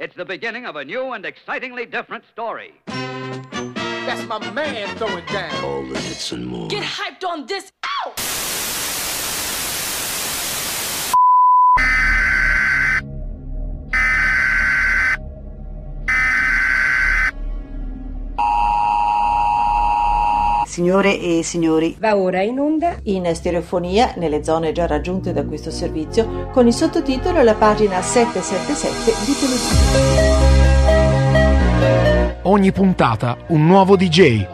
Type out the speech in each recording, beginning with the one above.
It's the beginning of a new and excitingly different story. That's my man throwing down. All the hits and more. Get hyped on this. Ow! Signore e signori, Va ora in onda in stereofonia nelle zone già raggiunte da questo servizio con il sottotitolo alla pagina 777 di televisione. Ogni puntata un nuovo DJ.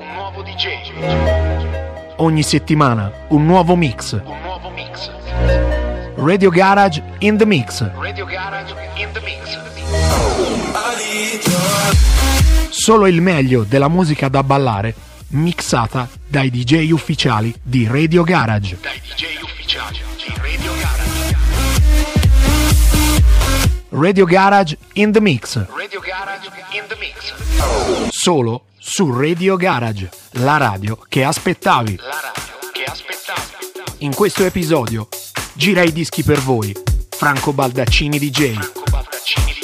Ogni settimana un nuovo mix. Radio Garage in the Mix. Solo il meglio della musica da ballare mixata dai DJ ufficiali di Radio Garage. Radio Garage in the Mix. Solo su Radio Garage, la radio che aspettavi. In questo episodio gira i dischi per voi, Franco Baldaccini DJ. vor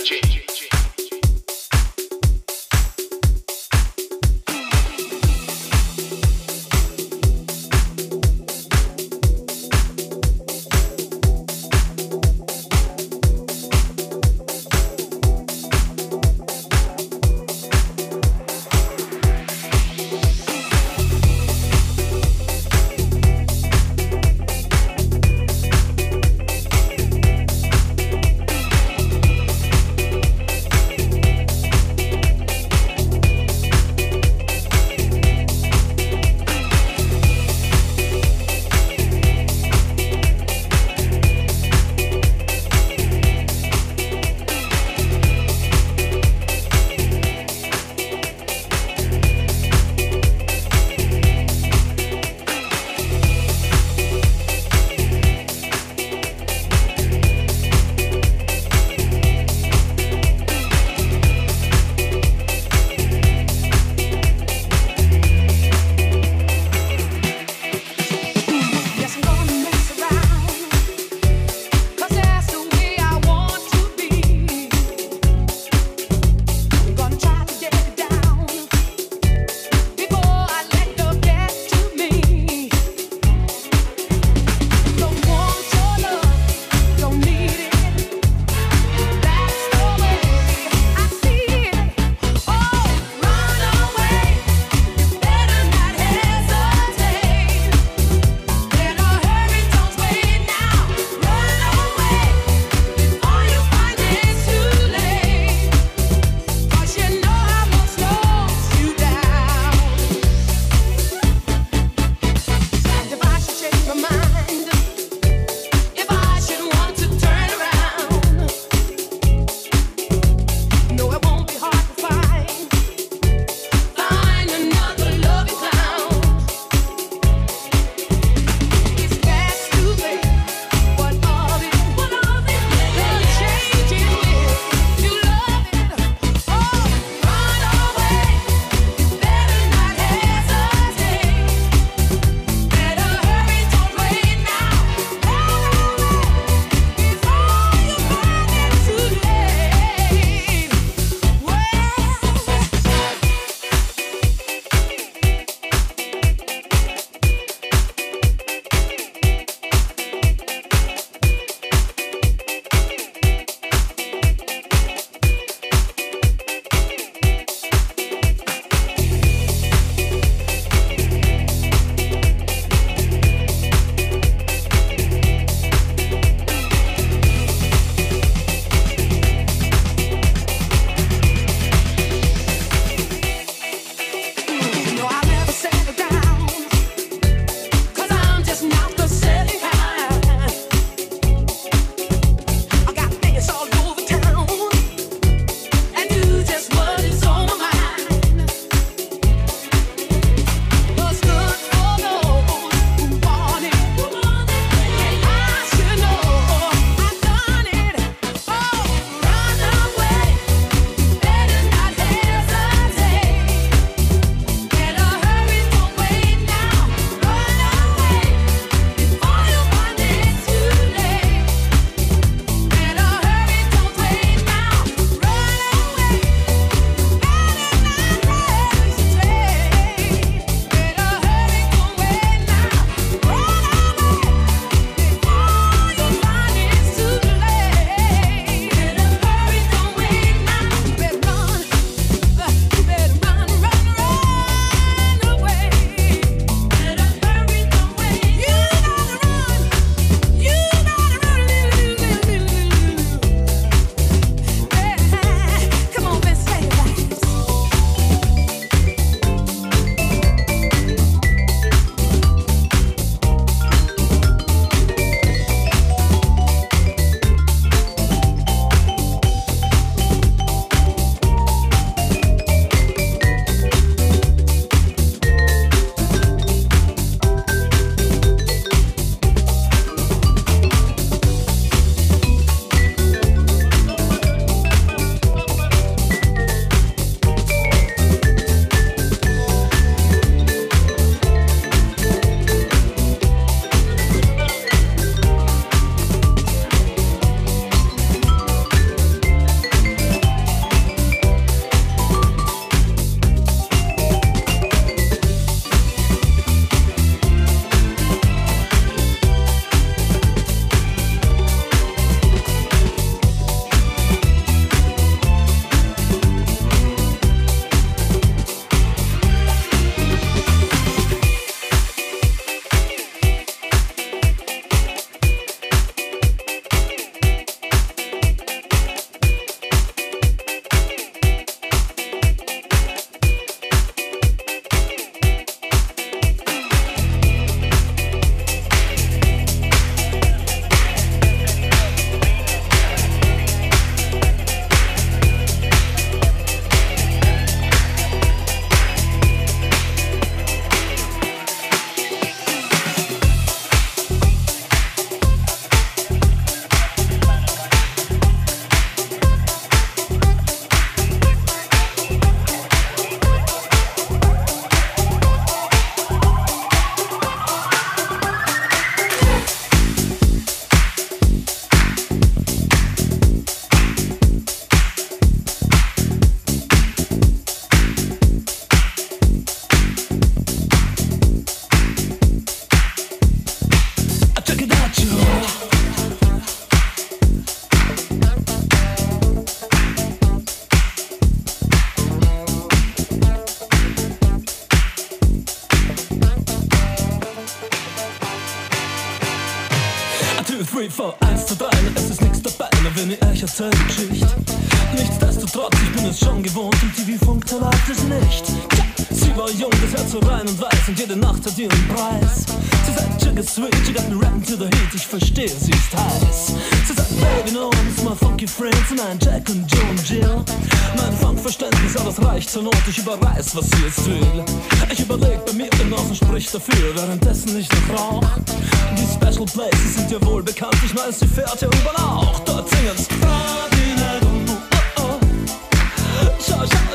Zeit Nichtsdestotrotz, ich bin es schon gewohnt, im TV vor war jung, das Herz so rein und weiß und jede Nacht hat ihren Preis. Sie sagt, Sugar Sweet, you got me rapping to the heat, ich verstehe, sie ist heiß. Sie sagt, Baby, no one is my funky friends, nein, Jack und Joe und Jill. Mein Funkverständnis, aber es reicht zur Not, ich überreiß, was sie jetzt will. Ich überleg bei mir, den Außen spricht dafür, währenddessen ich noch rauch. Die Special Places sind ja wohl bekannt, ich meine, sie fährt ja überall auch. Dort singen's Ferdinand und oh, oh. Schau, schau,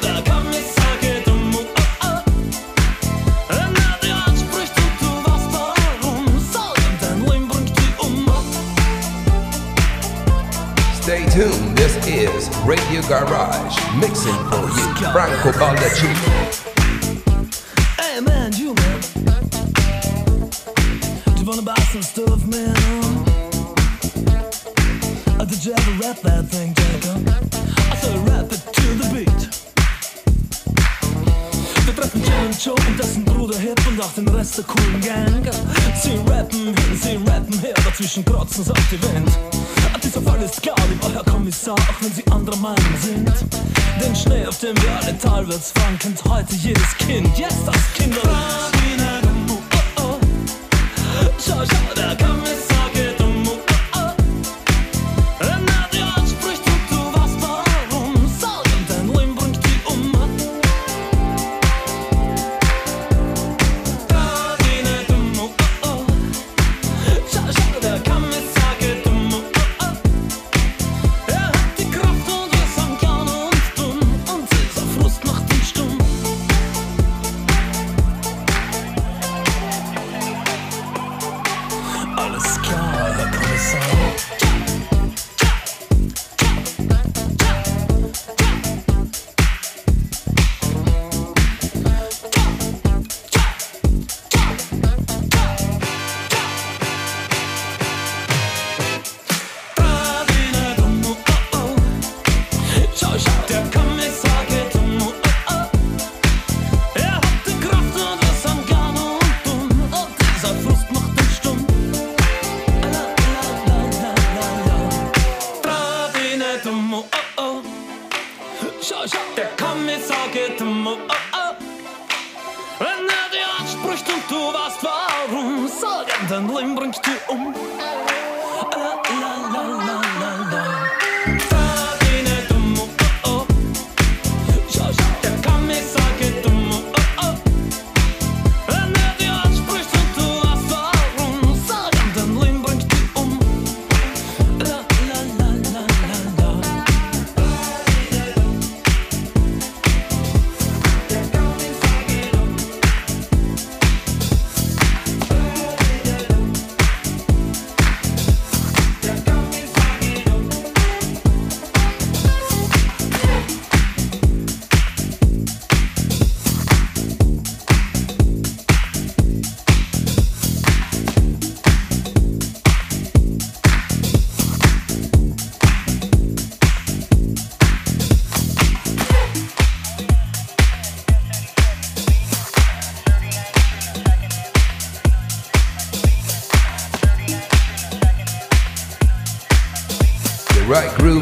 Radio Garage mixing for you, Franco Baldaccini. Hey man, you man. Do you wanna buy some stuff, man? Uh, did you ever rap that thing, Jacob? I said rap it to the beat. Wir treffen Jim und Joe und dessen Bruder Hip und auch den Rest der coolen Gang. Sie rappen hin, sie rappen her, dazwischen krotzen sie auf die Wind. Dieser Fall ist klar, lieber Herr Kommissar, auch wenn Sie anderer Meinung sind. Den Schnee, auf dem wir alle talwärts fahren, kennt heute jedes Kind, jetzt das Kinderlied. Oh, oh. Schau, schau, der Kommissar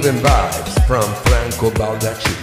And vibes from Franco Baldaccini.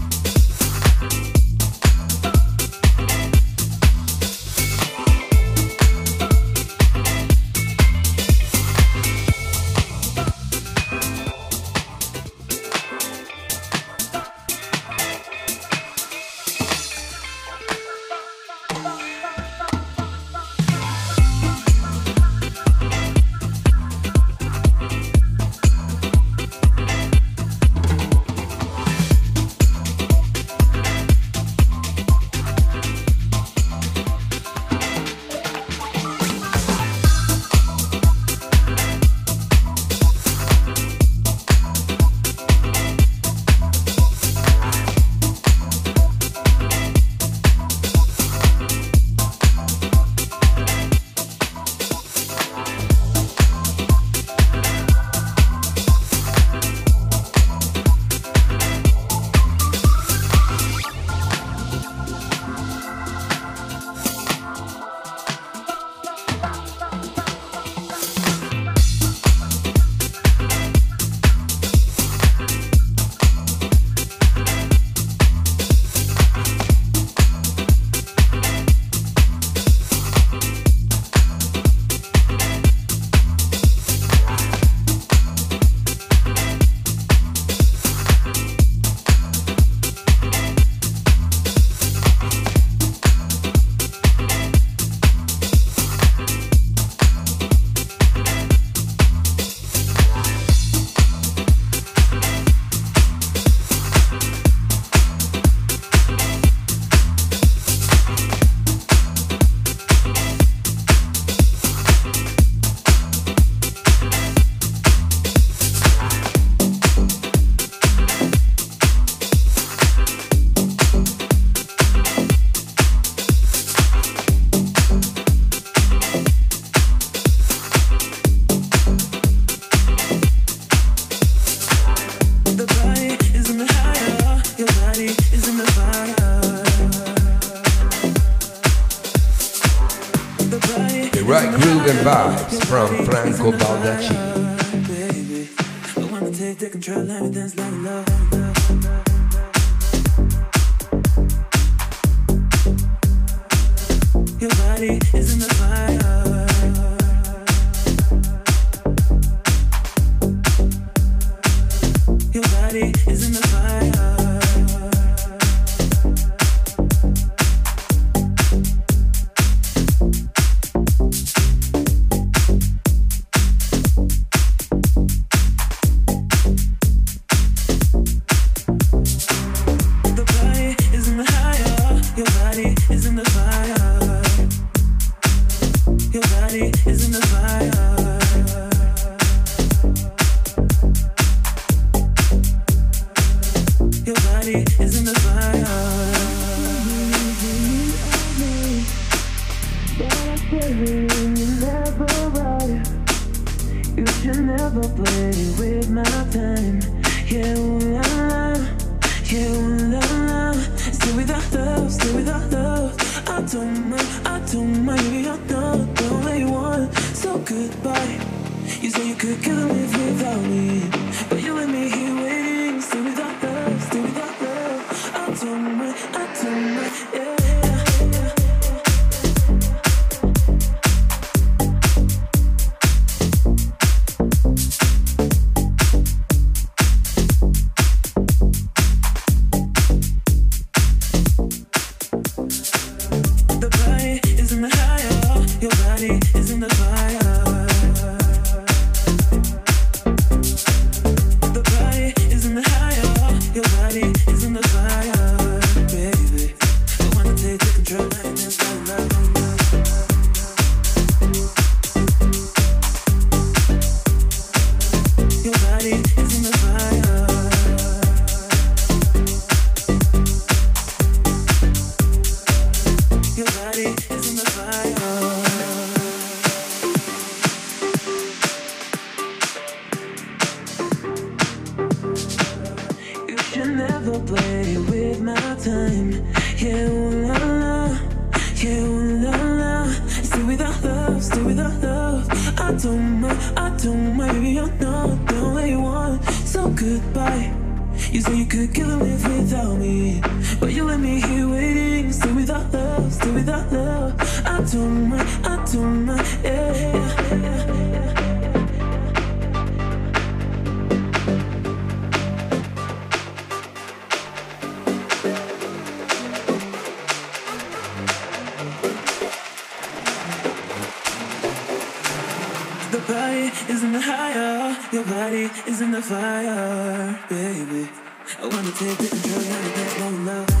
adrenaline. pretty with my pen. Yeah, ooh, la la, yeah, ooh, la la. Stay with our love, stay with our love. I don't mind, I don't mind. Maybe I know the way you want. So goodbye. You say you could kill me without me, but is in the higher, your body is in the fire, baby. I wanna take it the control, gotta get no love.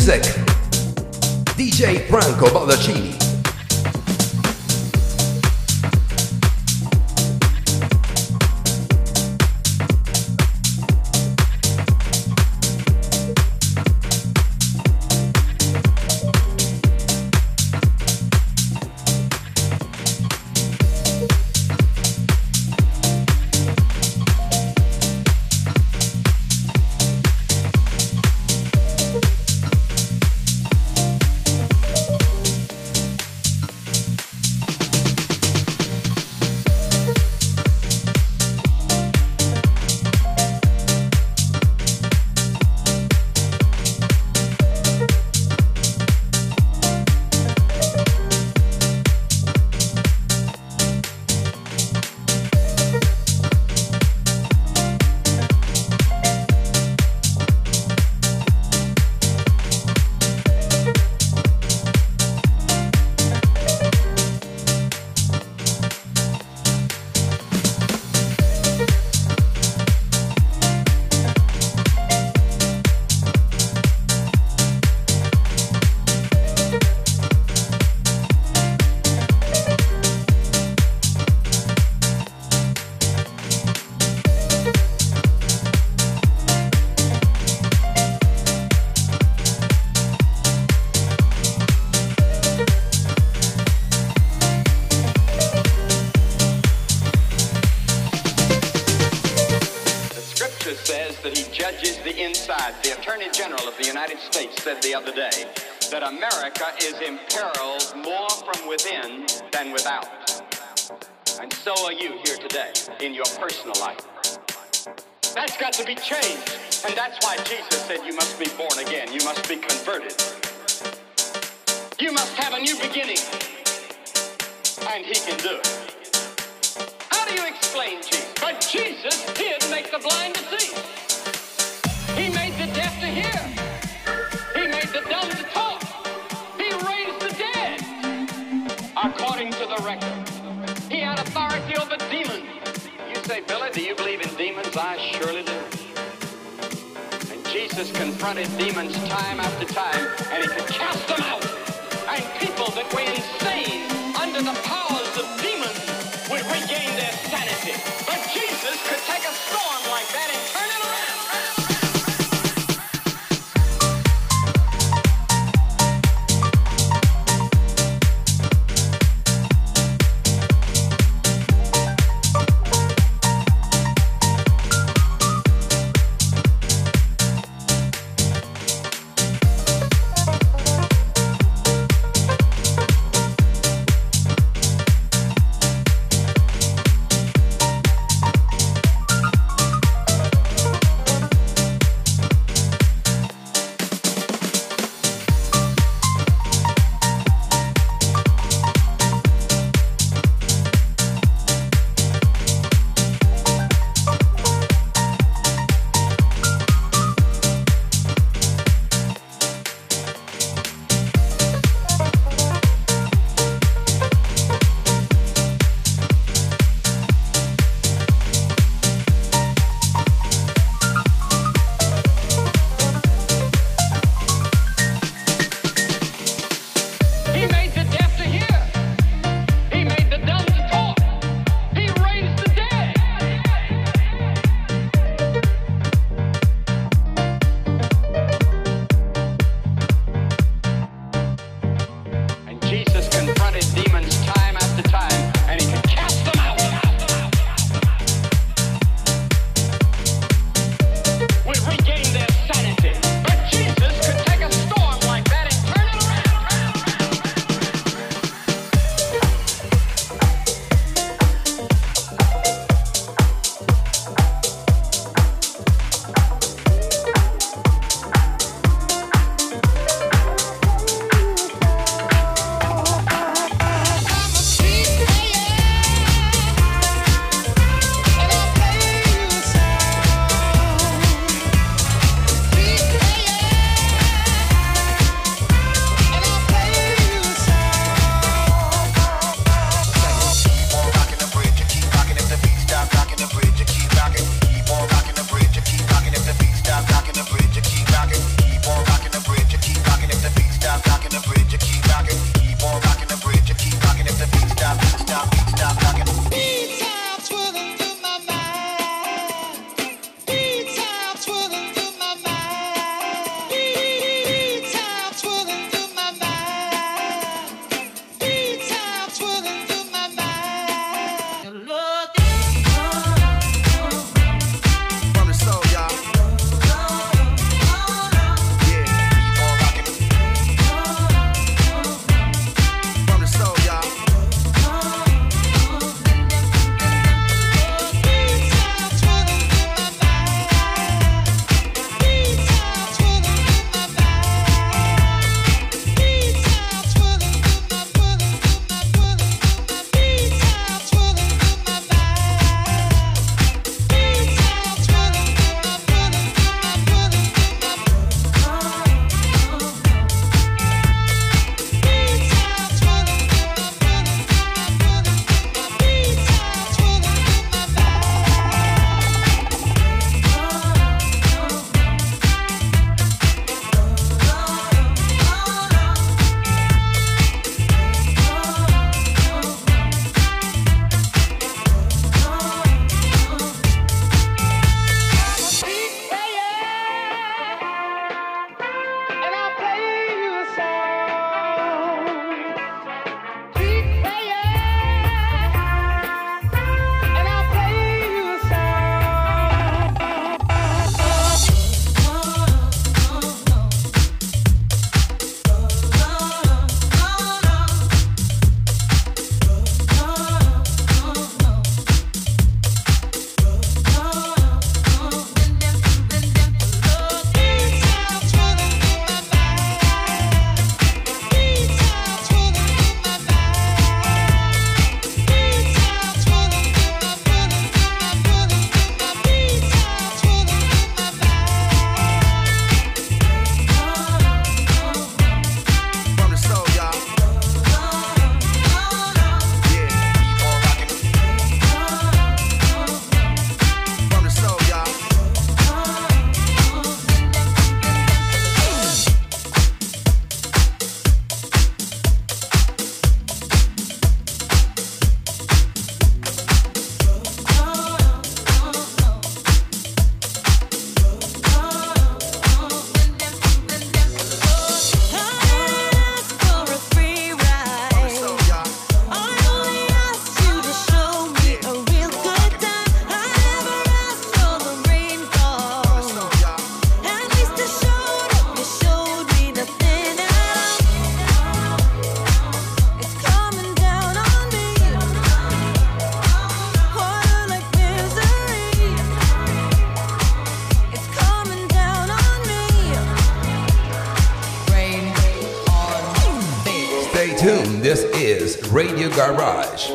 Music. America is imperiled more from within than without. And so are you here today in your personal life. That's got to be changed. And that's why Jesus said you must be born again. You must be converted. You must have a new beginning. And he can do it. How do you explain Jesus? But Jesus did make the blind to see. Billy, do you believe in demons? I surely do. And Jesus confronted demons time after time, and he could cast them out. And people that were insane under the powers of demons would regain their sanity. But Jesus could take a storm like that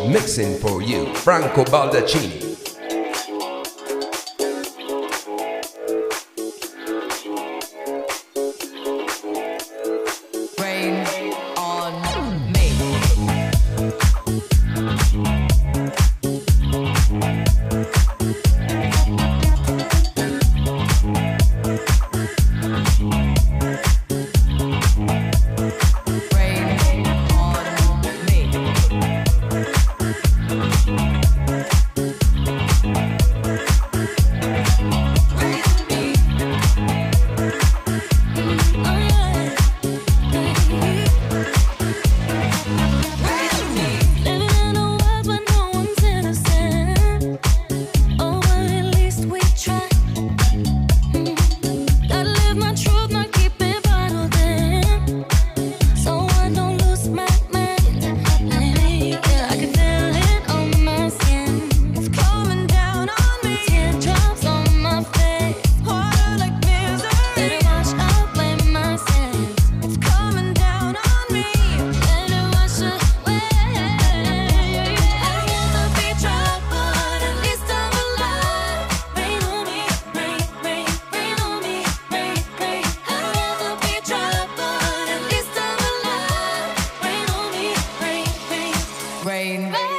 mixing for you. Franco Baldaccini.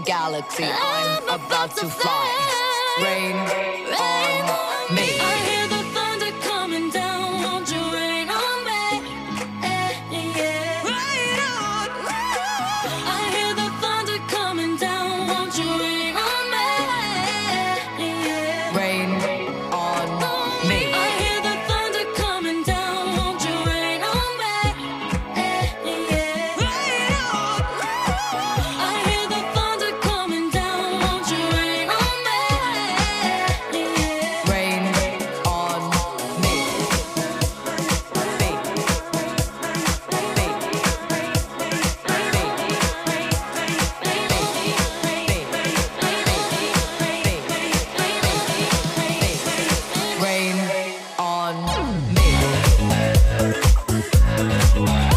Galaxy. I'm about to fly. Rain Bye.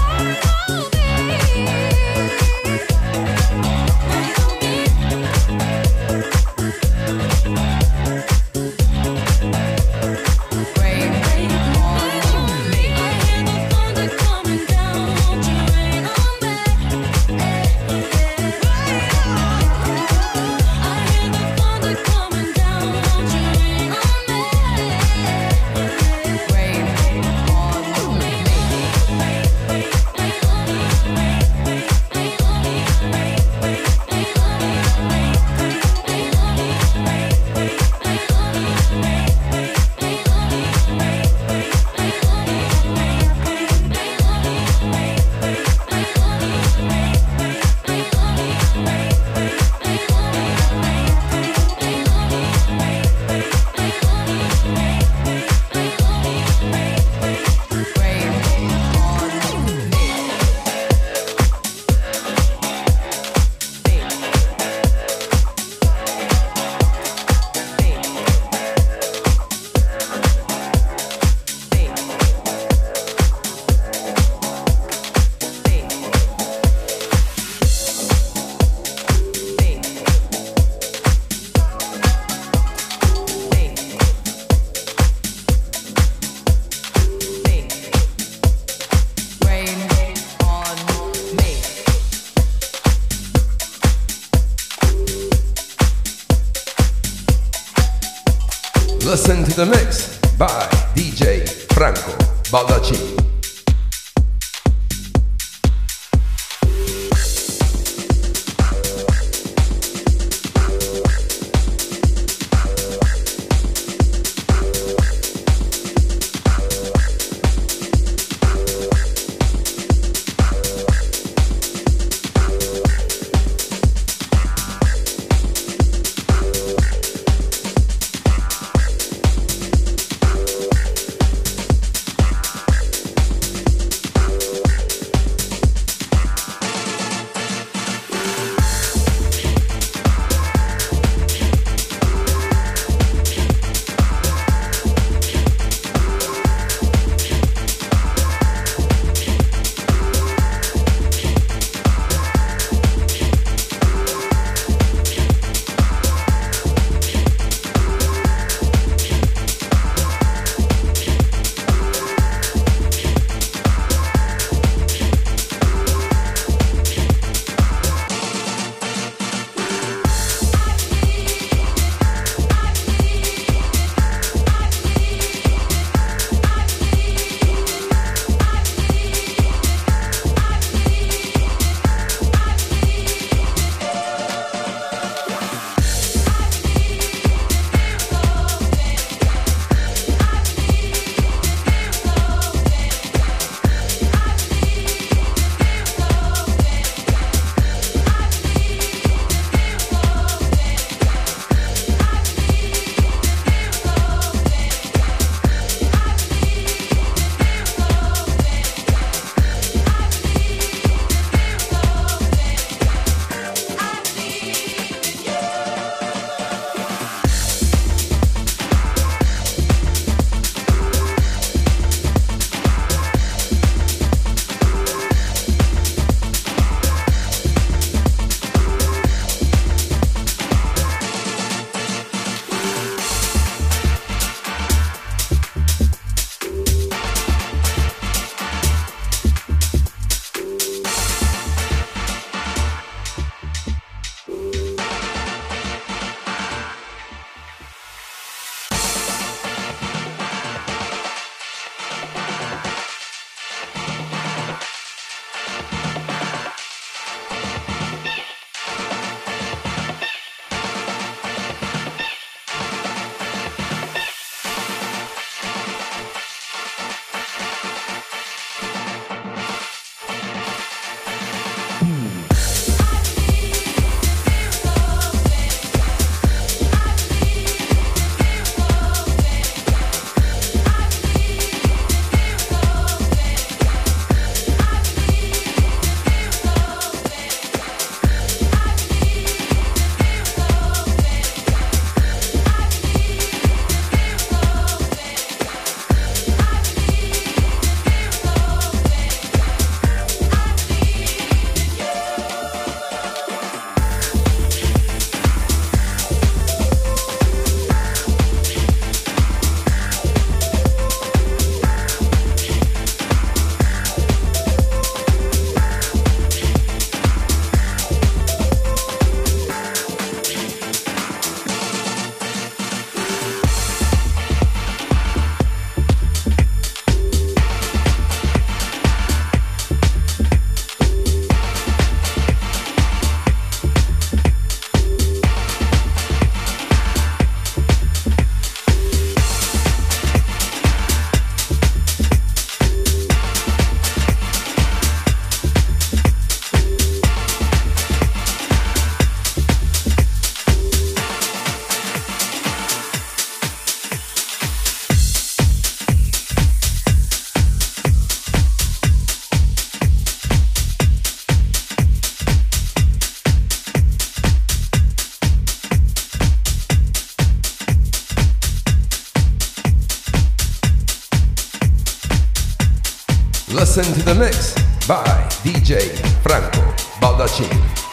Listen to the mix by DJ Franco Baldaccini.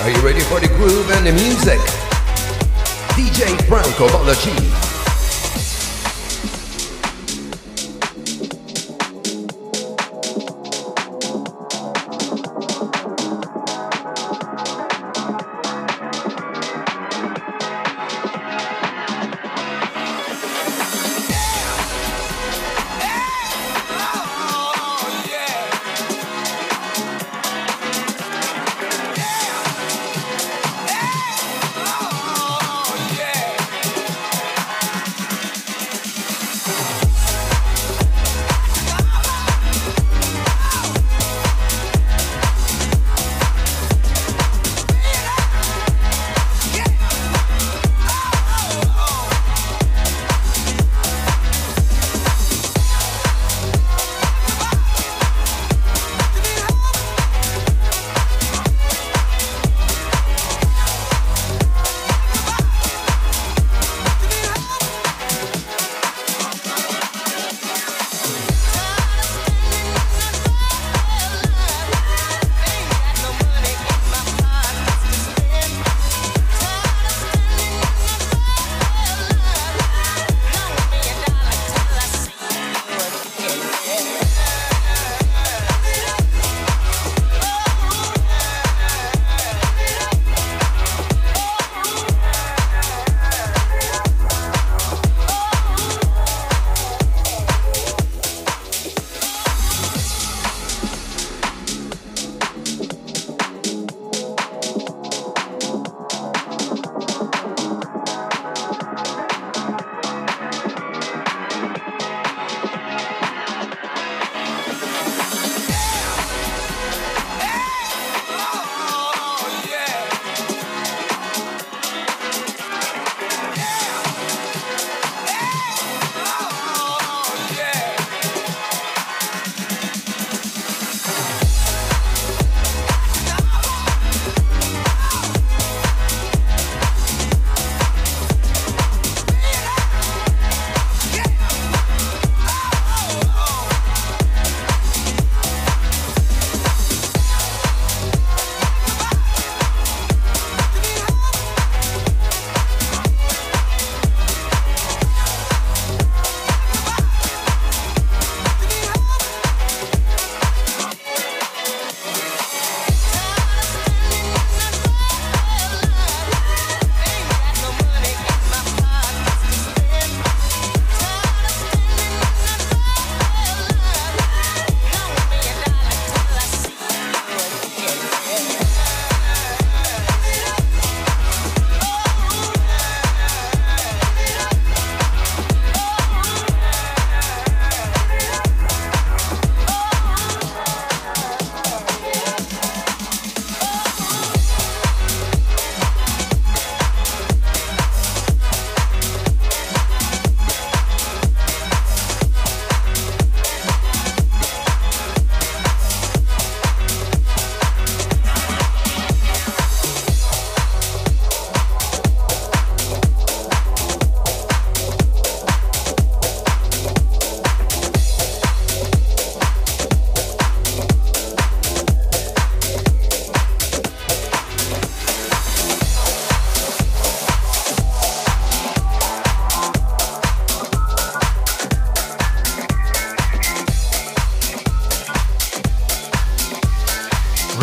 Are you ready for the groove and the music? DJ Franco Baldaccini